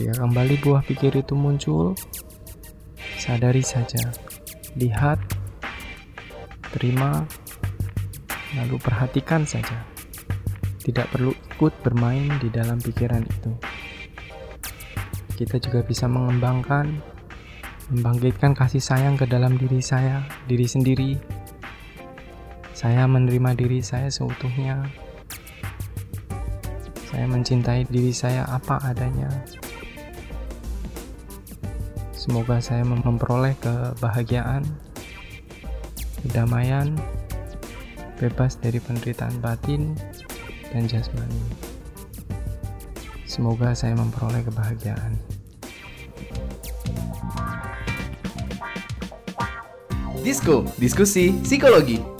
Jika kembali buah pikir itu muncul, sadari saja, lihat, terima, lalu perhatikan saja. Tidak perlu ikut bermain di dalam pikiran itu. Kita juga bisa mengembangkan, membangkitkan kasih sayang ke dalam diri saya, diri sendiri. Saya menerima diri saya seutuhnya. Saya mencintai diri saya apa adanya. Semoga saya memperoleh kebahagiaan, kedamaian, bebas dari penderitaan batin dan jasmani. Semoga saya memperoleh kebahagiaan. Disko, diskusi psikologi.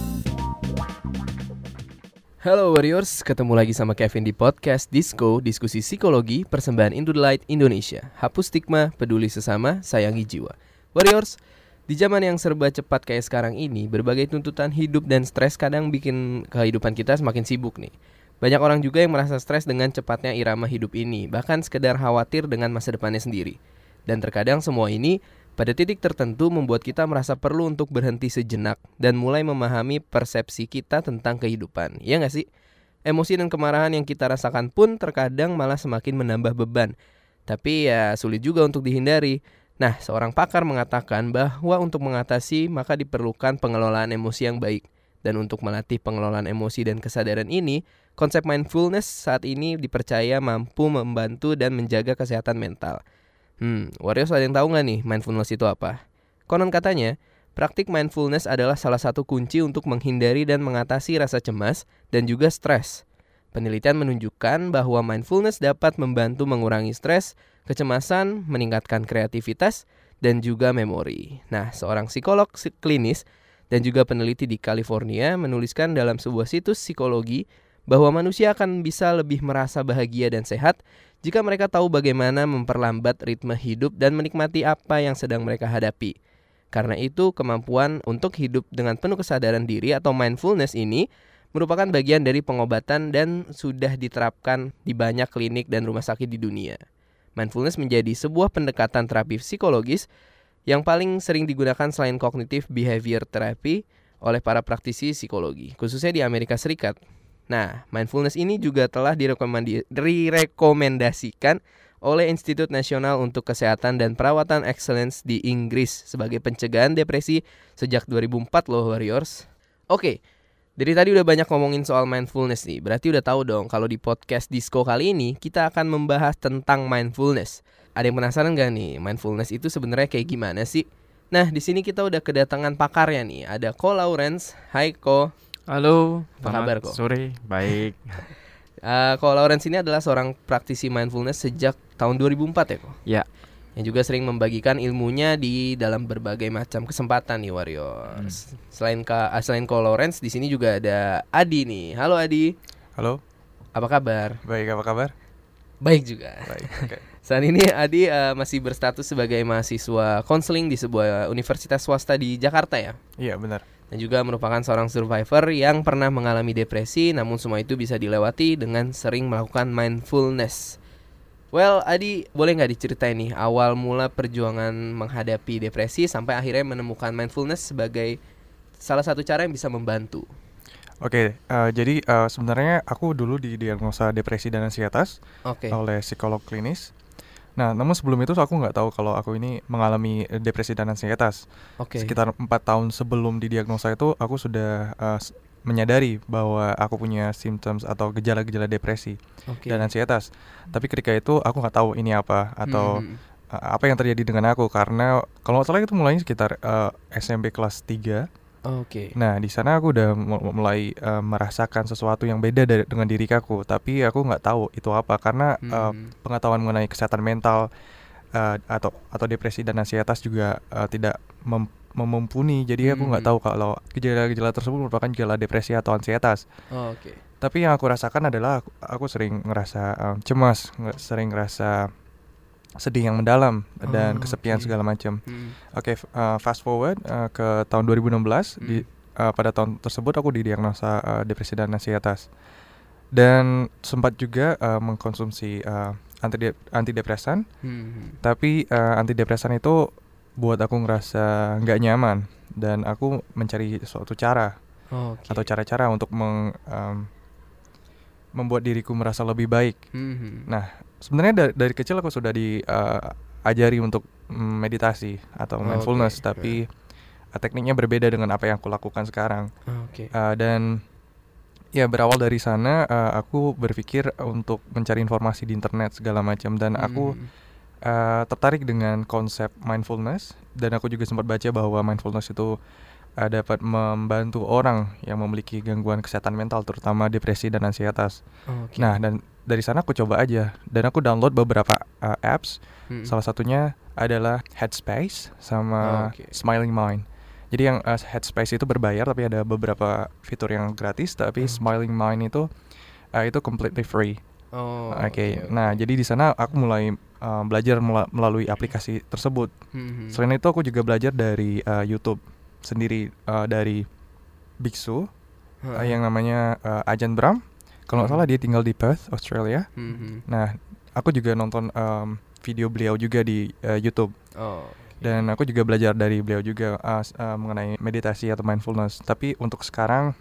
Halo Warriors, ketemu lagi sama Kevin di podcast Disco, diskusi psikologi, persembahan Into the Light Indonesia. Hapus stigma, peduli sesama, sayangi jiwa. Warriors, di zaman yang serba cepat kayak sekarang ini, berbagai tuntutan hidup dan stres kadang bikin kehidupan kita semakin sibuk nih. Banyak orang juga yang merasa stres dengan cepatnya irama hidup ini, bahkan sekedar khawatir dengan masa depannya sendiri. Dan terkadang semua ini pada titik tertentu membuat kita merasa perlu untuk berhenti sejenak dan mulai memahami persepsi kita tentang kehidupan. Ya nggak sih? Emosi dan kemarahan yang kita rasakan pun terkadang malah semakin menambah beban. Tapi ya sulit juga untuk dihindari. Nah, seorang pakar mengatakan bahwa untuk mengatasi maka diperlukan pengelolaan emosi yang baik. Dan untuk melatih pengelolaan emosi dan kesadaran ini, konsep mindfulness saat ini dipercaya mampu membantu dan menjaga kesehatan mental. Hmm, Warriors ada yang tahu nggak nih mindfulness itu apa? Konon katanya, praktik mindfulness adalah salah satu kunci untuk menghindari dan mengatasi rasa cemas dan juga stres. Penelitian menunjukkan bahwa mindfulness dapat membantu mengurangi stres, kecemasan, meningkatkan kreativitas, dan juga memori. Nah, seorang psikolog klinis dan juga peneliti di California menuliskan dalam sebuah situs psikologi bahwa manusia akan bisa lebih merasa bahagia dan sehat jika mereka tahu bagaimana memperlambat ritme hidup dan menikmati apa yang sedang mereka hadapi. Karena itu, kemampuan untuk hidup dengan penuh kesadaran diri atau mindfulness ini merupakan bagian dari pengobatan dan sudah diterapkan di banyak klinik dan rumah sakit di dunia. Mindfulness menjadi sebuah pendekatan terapi psikologis yang paling sering digunakan selain kognitif behavior therapy oleh para praktisi psikologi, khususnya di Amerika Serikat. Nah, mindfulness ini juga telah direkomendasikan oleh Institut Nasional untuk Kesehatan dan Perawatan Excellence di Inggris sebagai pencegahan depresi sejak 2004 loh Warriors. Oke, dari tadi udah banyak ngomongin soal mindfulness nih. Berarti udah tahu dong kalau di podcast Disco kali ini kita akan membahas tentang mindfulness. Ada yang penasaran gak nih mindfulness itu sebenarnya kayak gimana sih? Nah, di sini kita udah kedatangan pakarnya nih. Ada Ko Lawrence. Hai Ko. Halo, Apa kabar, kok? Sore, baik. Uh, Ko Lawrence ini adalah seorang praktisi mindfulness sejak tahun 2004 ya kok? Ya. Yang juga sering membagikan ilmunya di dalam berbagai macam kesempatan nih Warriors. Hmm. Selain Ka, ah, selain Ko Lawrence di sini juga ada Adi nih. Halo Adi. Halo, Apa kabar? baik apa kabar? Baik juga. Baik. Oke. Saat ini Adi uh, masih berstatus sebagai mahasiswa konseling di sebuah universitas swasta di Jakarta ya. Iya benar. Dan juga merupakan seorang survivor yang pernah mengalami depresi namun semua itu bisa dilewati dengan sering melakukan mindfulness. Well, Adi, boleh nggak diceritain nih awal mula perjuangan menghadapi depresi sampai akhirnya menemukan mindfulness sebagai salah satu cara yang bisa membantu. Oke, eh, jadi eh, sebenarnya aku dulu didiagnosa depresi dan ansietas Oke. oleh psikolog klinis. Nah, namun sebelum itu aku nggak tahu kalau aku ini mengalami eh, depresi dan ansietas. Oke. Sekitar empat tahun sebelum didiagnosa itu, aku sudah s- menyadari bahwa aku punya symptoms atau gejala-gejala depresi Oke. dan ansietas. Tapi ketika itu aku nggak tahu ini apa atau Hmm, eh, apa yang terjadi dengan aku karena kalau nggak salah itu mulainya sekitar eh, SMP kelas 3 Oke. Nah, di sana aku udah mu- mulai eh, merasakan sesuatu yang beda dari, dengan diri aku, tapi aku nggak tahu itu apa karena eh, Hmm. pengetahuan mengenai kesehatan mental eh, atau atau depresi dan ansietas juga eh, tidak mem- memumpuni. Jadi aku nggak Hmm. tahu kalau gejala-gejala tersebut merupakan gejala depresi atau ansietas. Oke. Tapi yang aku rasakan adalah aku, aku sering ngerasa eh, cemas, sering ngerasa sedih yang mendalam dan Oh, kesepian oke. segala macam. Hmm. Oke, f- uh, fast forward uh, ke tahun 2016 di uh, pada tahun tersebut aku didiagnosa uh, depresi dan ansietas. Dan sempat juga uh, mengkonsumsi uh, anti antidepresan Hmm. tapi eh, antidepresan itu buat aku ngerasa nggak nyaman dan aku mencari suatu cara Oke. atau cara-cara untuk meng, em, membuat diriku merasa lebih baik Hmm. Nah, sebenarnya dari, dari kecil aku sudah diajari untuk mm, meditasi atau Oke, mindfulness, oke. tapi uh, tekniknya berbeda dengan apa yang aku lakukan sekarang. Oke. Uh, dan ya berawal dari sana, uh, aku berpikir untuk mencari informasi di internet segala macam, dan aku Hmm. uh, tertarik dengan konsep mindfulness, dan aku juga sempat baca bahwa mindfulness itu uh, dapat membantu orang yang memiliki gangguan kesehatan mental, terutama depresi dan ansietas. Oke. Nah, dan dari sana aku coba aja dan aku download beberapa uh, apps. Hmm. Salah satunya adalah Headspace sama Oke. Smiling Mind. Jadi yang uh, Headspace itu berbayar tapi ada beberapa fitur yang gratis tapi Hmm. Smiling Mind itu uh, itu completely free. Oh, Oke. Nah, jadi di sana aku mulai uh, belajar mela- melalui aplikasi tersebut. Hmm. Selain itu aku juga belajar dari uh, YouTube sendiri uh, dari biksu uh, yang namanya uh, Ajahn Brahm. Kalau nggak salah dia tinggal di Perth, Australia. Hmm. Nah, aku juga nonton em, video beliau juga di eh, YouTube Oh. dan aku juga belajar dari beliau juga uh, uh, mengenai meditasi atau mindfulness. Tapi untuk sekarang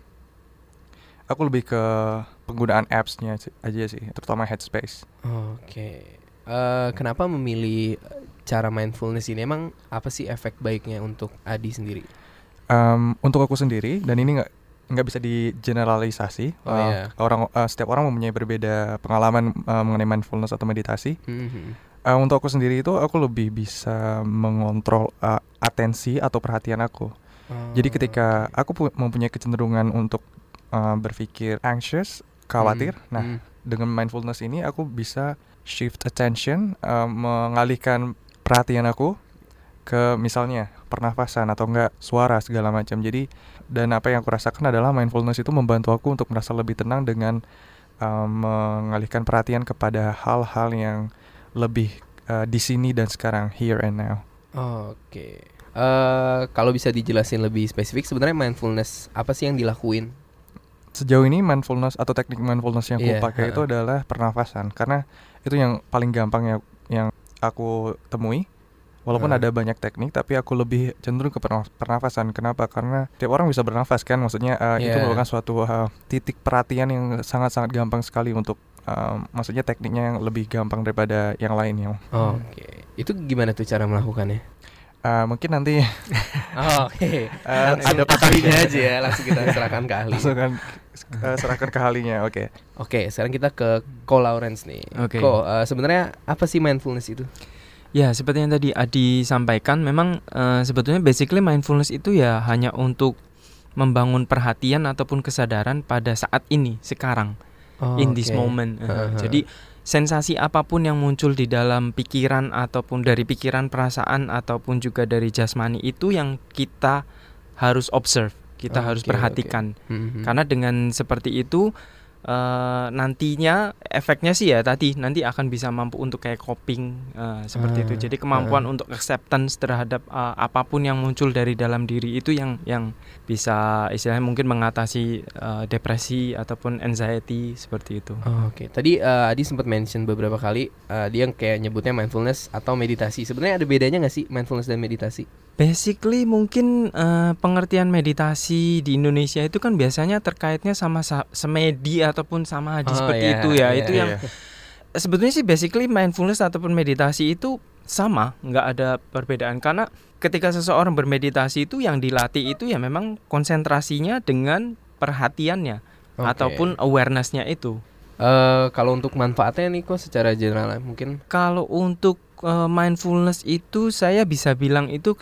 aku lebih ke penggunaan apps-nya aja sih, terutama Headspace. Oke. Eh, kenapa memilih cara mindfulness ini? Emang apa sih efek baiknya untuk Adi sendiri? Em, untuk aku sendiri dan ini nggak nggak bisa digeneralisasi. Oh, Uh, iya. Orang uh, setiap orang mempunyai berbeda pengalaman uh, mengenai mindfulness atau meditasi. Hmm. Uh, untuk aku sendiri itu aku lebih bisa mengontrol uh, atensi atau perhatian aku. Jadi Oh, ketika oke. aku pu- mempunyai kecenderungan untuk uh, berpikir anxious, khawatir, Hmm. nah Hmm. dengan mindfulness ini aku bisa shift attention, uh, mengalihkan perhatian aku ke misalnya pernafasan atau enggak suara segala macam. Jadi dan apa yang aku rasakan adalah mindfulness itu membantu aku untuk merasa lebih tenang dengan uh, mengalihkan perhatian kepada hal-hal yang lebih uh, di sini dan sekarang here and now. Oke. Eh, kalau bisa dijelasin lebih spesifik, sebenarnya mindfulness apa sih yang dilakuin? Sejauh ini mindfulness atau teknik mindfulness yang aku pakai itu ha-ha. adalah pernafasan karena itu yang paling gampang ya yang aku temui. Walaupun Ha. ada banyak teknik, tapi aku lebih cenderung ke perna- pernafasan. Kenapa? Karena tiap orang bisa bernafas kan, maksudnya uh, itu Iya. merupakan suatu uh, titik perhatian yang sangat-sangat gampang sekali untuk, uh, maksudnya tekniknya yang lebih gampang daripada yang lainnya. Oke. Itu gimana tuh cara melakukannya? Uh, mungkin nanti Oh, Oke. uh, Langsung ada ahlinya aja ya, langsung kita serahkan ke ahli. langsung kan uh, serahkan ke ahlinya. Oke. Oke, sekarang kita ke Ko Lawrence nih. Oke. Ko, eh, sebenarnya apa sih mindfulness itu? Ya, seperti yang tadi Adi sampaikan, memang eh, sebetulnya basically mindfulness itu ya hanya untuk membangun perhatian ataupun kesadaran pada saat ini, sekarang, in this Oke. moment. Heeh. Jadi sensasi apa pun yang muncul di dalam pikiran ataupun dari pikiran, perasaan ataupun juga dari jasmani itu yang kita harus observe, kita harus Oke, perhatikan. Mhm. Karena dengan seperti itu eh, nantinya efeknya sih ya tadi nanti akan bisa mampu untuk kayak coping eh, seperti itu. Ah, Jadi kemampuan ah. untuk acceptance terhadap eh, apa pun yang muncul dari dalam diri itu yang yang bisa istilahnya mungkin mengatasi eh, depresi ataupun anxiety seperti itu. Oh, Oke, tadi eh, Adi sempat mention beberapa kali eh, dia yang kayak nyebutnya mindfulness atau meditasi. Sebenarnya ada bedanya nggak sih mindfulness dan meditasi? Basically mungkin eh, pengertian meditasi di Indonesia itu kan biasanya terkaitnya sama sa- semedi ataupun sama Oh, hadis seperti iya, itu ya. iya, itu iya. yang sebetulnya sih basically mindfulness ataupun meditasi itu sama, nggak ada perbedaan karena ketika seseorang bermeditasi itu yang dilatih itu ya memang konsentrasinya dengan perhatiannya Oke. ataupun awarenessnya itu. Eh, kalau untuk manfaatnya nih kok secara general mungkin Kalau untuk eh, mindfulness itu saya bisa bilang itu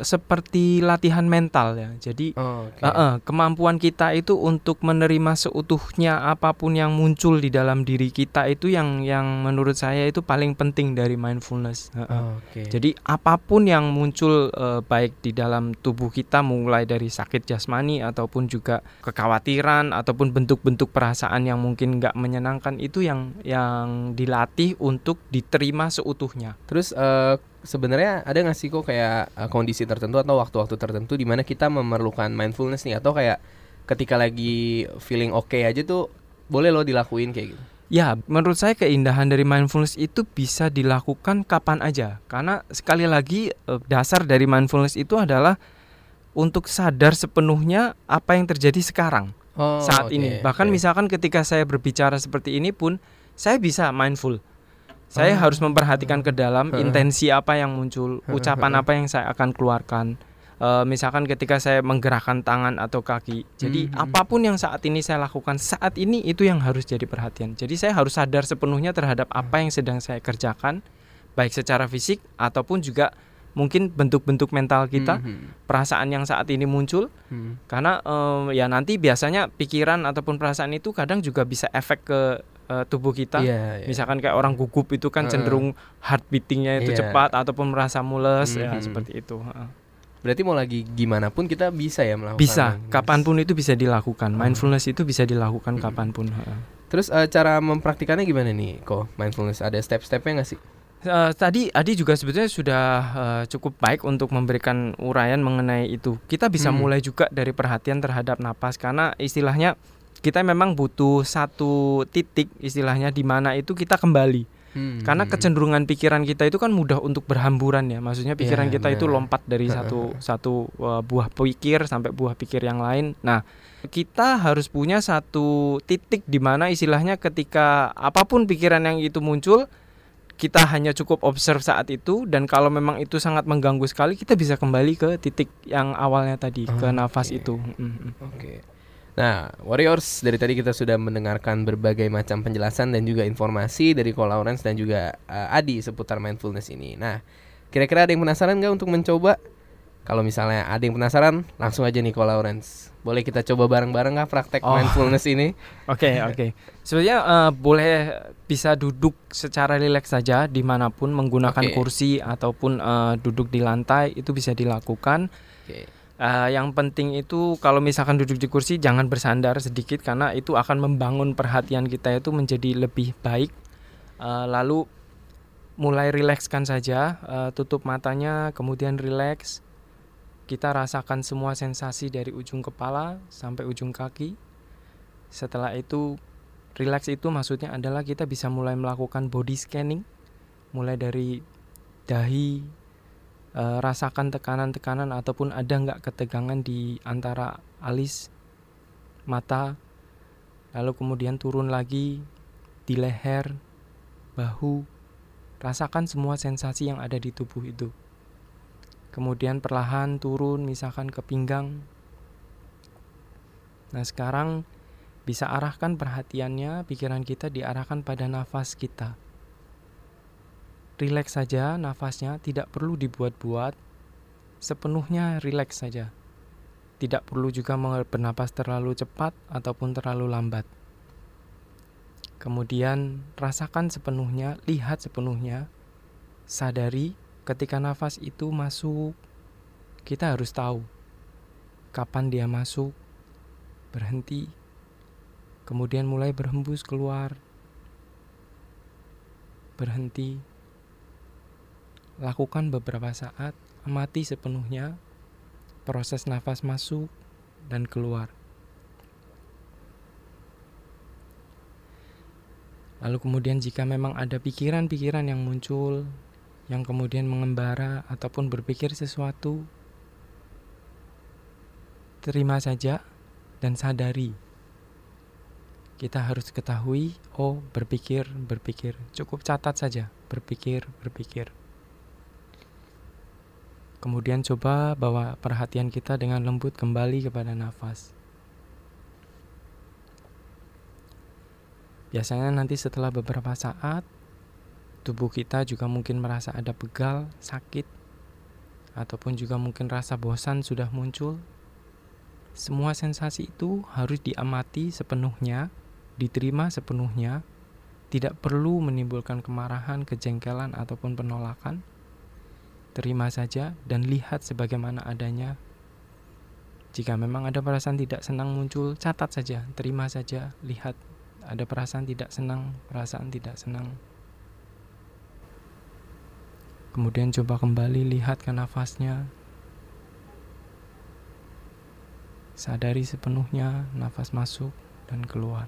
seperti latihan mental ya. Jadi Oh, oke. eh, eh, kemampuan kita itu untuk menerima seutuhnya apa pun yang muncul di dalam diri kita itu yang yang menurut saya itu paling penting dari mindfulness. Eh, eh. Oh, Oke. Jadi apa pun yang muncul eh, baik di dalam tubuh kita mulai dari sakit jasmani ataupun juga kekhawatiran ataupun bentuk-bentuk perasaan yang mungkin nggak menyenangkan itu yang yang dilatih untuk diterima seutuhnya. Terus eh, sebenarnya ada nggak sih kok kayak eh, kondisi tertentu atau waktu-waktu tertentu di mana kita memerlukan mindfulness nih atau kayak ketika lagi feeling oke aja tuh boleh lo dilakuin kayak gitu? Ya, menurut saya keindahan dari mindfulness itu bisa dilakukan kapan aja. Karena sekali lagi eh, dasar dari mindfulness itu adalah untuk sadar sepenuhnya apa yang terjadi sekarang Oh, saat oke, ini. Bahkan oke. misalkan ketika saya berbicara seperti ini pun saya bisa mindful. Saya Ah. harus memperhatikan ke dalam intensi apa yang muncul, ucapan apa yang saya akan keluarkan. Eh, misalkan ketika saya menggerakkan tangan atau kaki. Jadi Mhm. apa pun yang saat ini saya lakukan saat ini itu yang harus jadi perhatian. Jadi saya harus sadar sepenuhnya terhadap apa yang sedang saya kerjakan, baik secara fisik ataupun juga mungkin bentuk-bentuk mental kita, Mhm. perasaan yang saat ini muncul Mhm. karena em, ya nanti biasanya pikiran ataupun perasaan itu kadang juga bisa efek ke eh, tubuh kita. Iya, iya. Misalkan kayak orang gugup itu kan cenderung heart beatingnya itu Iya. cepat ataupun merasa mules ya Mhm. seperti itu. Heeh. Berarti mau lagi gimana pun kita bisa ya melakukan. Bisa, kapan pun itu bisa dilakukan. Hmm. Mindfulness itu bisa dilakukan Hmm. kapan pun. heeh. Terus eh, cara mempraktikannya gimana nih, kok mindfulness? Ada step-stepnya nggak sih? Eh, tadi Adi juga sebetulnya sudah eh, cukup baik untuk memberikan uraian mengenai itu. Kita bisa Hmm. mulai juga dari perhatian terhadap napas karena istilahnya kita memang butuh satu titik istilahnya di mana itu kita kembali. Hmm. Karena kecenderungan pikiran kita itu kan mudah untuk berhamburan ya. Maksudnya pikiran Iya, kita itu benar. lompat dari satu satu uh, buah pikir sampai buah pikir yang lain. Nah, kita harus punya satu titik di mana istilahnya ketika apa pun pikiran yang itu muncul kita hanya cukup observe saat itu dan kalau memang itu sangat mengganggu sekali kita bisa kembali ke titik yang awalnya tadi ke Oke. nafas itu. Mm, mm. Oke. Nah, Warriors, dari tadi kita sudah mendengarkan berbagai macam penjelasan dan juga informasi dari Ko Lawrence dan juga eh, Adi seputar mindfulness ini. Nah, kira-kira ada yang penasaran nggak untuk mencoba? Kalau misalnya ada yang penasaran, langsung aja nih Ko Lawrence. Boleh kita coba bareng-bareng nggak praktek Oh. mindfulness ini? Oke oke. Sebenarnya eh, boleh bisa duduk secara rileks saja di mana pun menggunakan Oke. kursi ataupun eh, duduk di lantai itu bisa dilakukan. Oke. Eh, yang penting itu kalau misalkan duduk di kursi jangan bersandar sedikit karena itu akan membangun perhatian kita itu menjadi lebih baik. Eh, lalu mulai rilekskan saja, eh, tutup matanya, kemudian rileks. Kita rasakan semua sensasi dari ujung kepala sampai ujung kaki. Setelah itu rileks itu maksudnya adalah kita bisa mulai melakukan body scanning, mulai dari dahi, eh, rasakan tekanan-tekanan ataupun ada nggak ketegangan di antara alis, mata, lalu kemudian turun lagi di leher, bahu, rasakan semua sensasi yang ada di tubuh itu. Kemudian perlahan turun misalkan ke pinggang. Nah, sekarang bisa arahkan perhatiannya, pikiran kita diarahkan pada nafas kita. Rileks saja nafasnya, tidak perlu dibuat-buat. Sepenuhnya rileks saja. Tidak perlu juga bernapas terlalu cepat ataupun terlalu lambat. Kemudian rasakan sepenuhnya, lihat sepenuhnya, sadari ketika nafas itu masuk, kita harus tahu kapan dia masuk, berhenti, kemudian mulai berhembus keluar, berhenti, lakukan beberapa saat, amati sepenuhnya proses nafas masuk dan keluar. Lalu kemudian jika memang ada pikiran-pikiran yang muncul yang kemudian mengembara ataupun berpikir sesuatu terima saja dan sadari. Kita harus ketahui, oh berpikir, berpikir. Cukup catat saja, berpikir, berpikir. Kemudian coba bawa perhatian kita dengan lembut kembali kepada nafas. Biasanya nanti setelah beberapa saat tubuh kita juga mungkin merasa ada pegal, sakit, ataupun juga mungkin rasa bosan sudah muncul. Semua sensasi itu harus diamati sepenuhnya, diterima sepenuhnya, tidak perlu menimbulkan kemarahan, kejengkelan, ataupun penolakan. Terima saja dan lihat sebagaimana adanya. Jika memang ada perasaan tidak senang muncul, catat saja, terima saja, lihat ada perasaan tidak senang, perasaan tidak senang. Kemudian coba kembali lihat ke nafasnya. Sadari sepenuhnya nafas masuk dan keluar.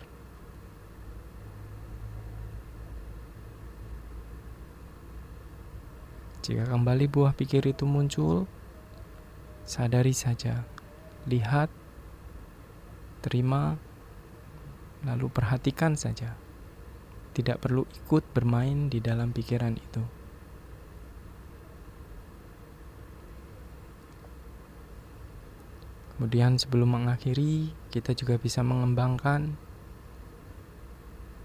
Jika kembali buah pikir itu muncul, sadari saja, lihat, terima, lalu perhatikan saja. Tidak perlu ikut bermain di dalam pikiran itu. Kemudian sebelum mengakhiri, kita juga bisa mengembangkan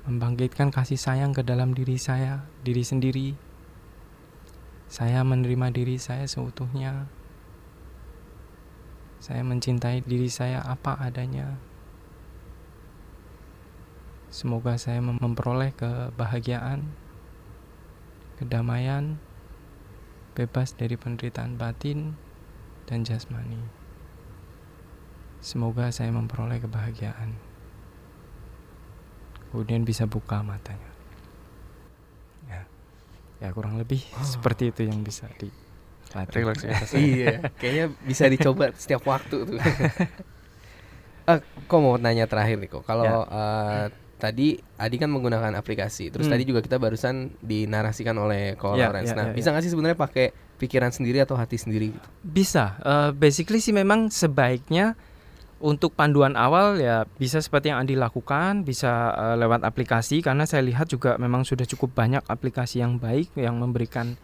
membangkitkan kasih sayang ke dalam diri saya, diri sendiri. Saya menerima diri saya seutuhnya. Saya mencintai diri saya apa adanya. Semoga saya memperoleh kebahagiaan, kedamaian, bebas dari penderitaan batin dan jasmani. Semoga saya memperoleh kebahagiaan. Kemudian bisa buka matanya. Ya, ya kurang lebih Oh. seperti itu yang bisa dilatih. Relaksasi. iya, kayaknya bisa dicoba setiap waktu tuh. Eh, kok mau nanya terakhir nih kok. Kalau Ya. eh, tadi Adi kan menggunakan aplikasi, terus Hmm. tadi juga kita barusan dinarasikan oleh Ko Ya, Lawrence. ya, nah, ya, bisa ya. nggak sih sebenarnya pakai pikiran sendiri atau hati sendiri? gitu? Bisa. eh, basically sih memang sebaiknya untuk panduan awal ya bisa seperti yang Andi lakukan, bisa eh, lewat aplikasi karena saya lihat juga memang sudah cukup banyak aplikasi yang baik yang memberikan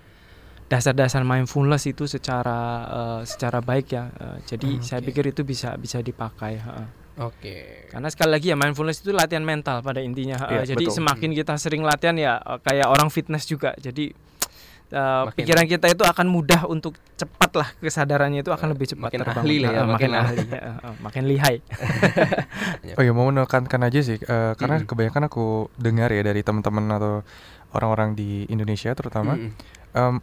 dasar-dasar mindfulness itu secara eh, secara baik ya. Eh, jadi Hmm, saya pikir itu bisa bisa dipakai. heeh. Oke. Karena sekali lagi ya mindfulness itu latihan mental pada intinya. heeh. Iya, jadi betul. semakin kita sering latihan ya eh, kayak orang fitness juga. Jadi eh, Makin- pikiran kita itu akan mudah untuk cepat lah kesadarannya itu akan lebih cepat Makin terbangun. ahli lah ya, Eh, makin, makin ahli, ya, eh, eh, makin lihai. Oh ya mau menekankan aja sih eh, karena Mm-mm. kebanyakan aku dengar ya dari teman-teman atau orang-orang di Indonesia terutama Mm-mm. em,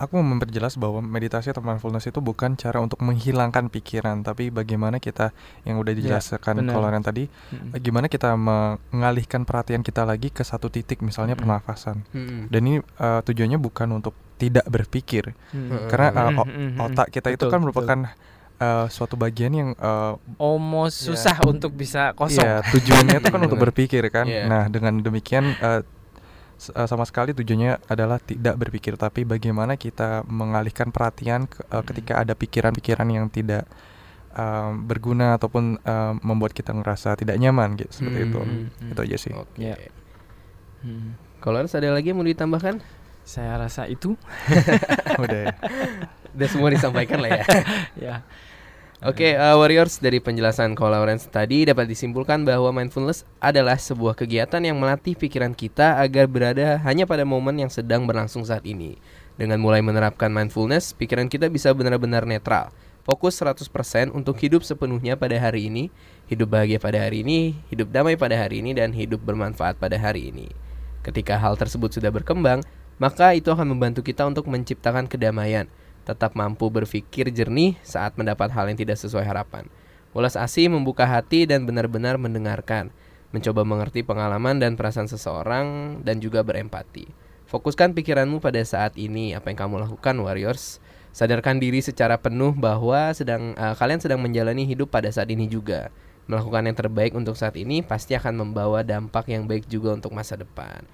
aku mau memperjelas bahwa meditasi atau mindfulness itu bukan cara untuk menghilangkan pikiran tapi bagaimana kita yang udah dijelaskan benar. Koloran tadi Mm-mm. gimana kita mengalihkan perhatian kita lagi ke satu titik misalnya Mm-mm. pernafasan Mm-mm. dan ini eh, tujuannya bukan untuk tidak berpikir Mm-mm. karena Mm-mm. otak kita itu Betul, kan betul. merupakan eh, suatu bagian yang eh, almost Iya. susah untuk bisa kosong. Iya, tujuannya itu kan untuk berpikir kan. Iya. Nah, dengan demikian eh, sama sekali tujuannya adalah tidak berpikir, tapi bagaimana kita mengalihkan perhatian ke- eh, ketika ada pikiran-pikiran yang tidak eh, berguna ataupun eh, membuat kita ngerasa tidak nyaman gitu seperti itu. Hmm. Hmm. Itu aja sih. Oke. Iya. Hmm. Kalau ada lagi yang mau ditambahkan? Saya rasa itu Udah ya. Udah semua disampaikan lah ya. ya. Oke, uh, Warriors dari penjelasan Ko Lawrence tadi dapat disimpulkan bahwa mindfulness adalah sebuah kegiatan yang melatih pikiran kita agar berada hanya pada momen yang sedang berlangsung saat ini. Dengan mulai menerapkan mindfulness, pikiran kita bisa benar-benar netral. Fokus 100% untuk hidup sepenuhnya pada hari ini, hidup bahagia pada hari ini, hidup damai pada hari ini, dan hidup bermanfaat pada hari ini. Ketika hal tersebut sudah berkembang, maka itu akan membantu kita untuk menciptakan kedamaian, tetap mampu berpikir jernih saat mendapat hal yang tidak sesuai harapan. Ulas asih membuka hati dan benar-benar mendengarkan, mencoba mengerti pengalaman dan perasaan seseorang dan juga berempati. Fokuskan pikiranmu pada saat ini, apa yang kamu lakukan warriors. Sadarkan diri secara penuh bahwa sedang eh, kalian sedang menjalani hidup pada saat ini juga. Melakukan yang terbaik untuk saat ini pasti akan membawa dampak yang baik juga untuk masa depan.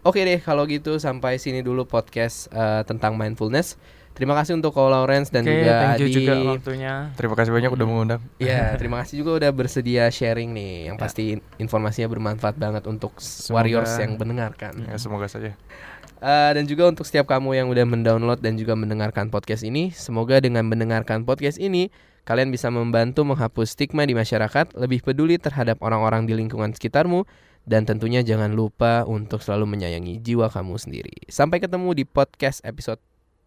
Oke deh, kalau gitu sampai sini dulu podcast eh, tentang mindfulness. Terima kasih untuk Ko Lawrence dan Oke, juga thank you Adi. juga waktunya. Terima kasih banyak udah mengundang. Ya, terima kasih juga udah bersedia sharing nih. Yang Ya. pasti informasinya bermanfaat banget untuk Semoga- warriors yang mendengarkan. Ya, semoga saja. Eh, dan juga untuk setiap kamu yang udah mendownload dan juga mendengarkan podcast ini, semoga dengan mendengarkan podcast ini kalian bisa membantu menghapus stigma di masyarakat, lebih peduli terhadap orang-orang di lingkungan sekitarmu, dan tentunya jangan lupa untuk selalu menyayangi jiwa kamu sendiri. Sampai ketemu di podcast episode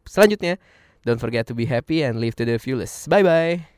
selanjutnya. Don't forget to be happy and live to the fullest. Bye bye.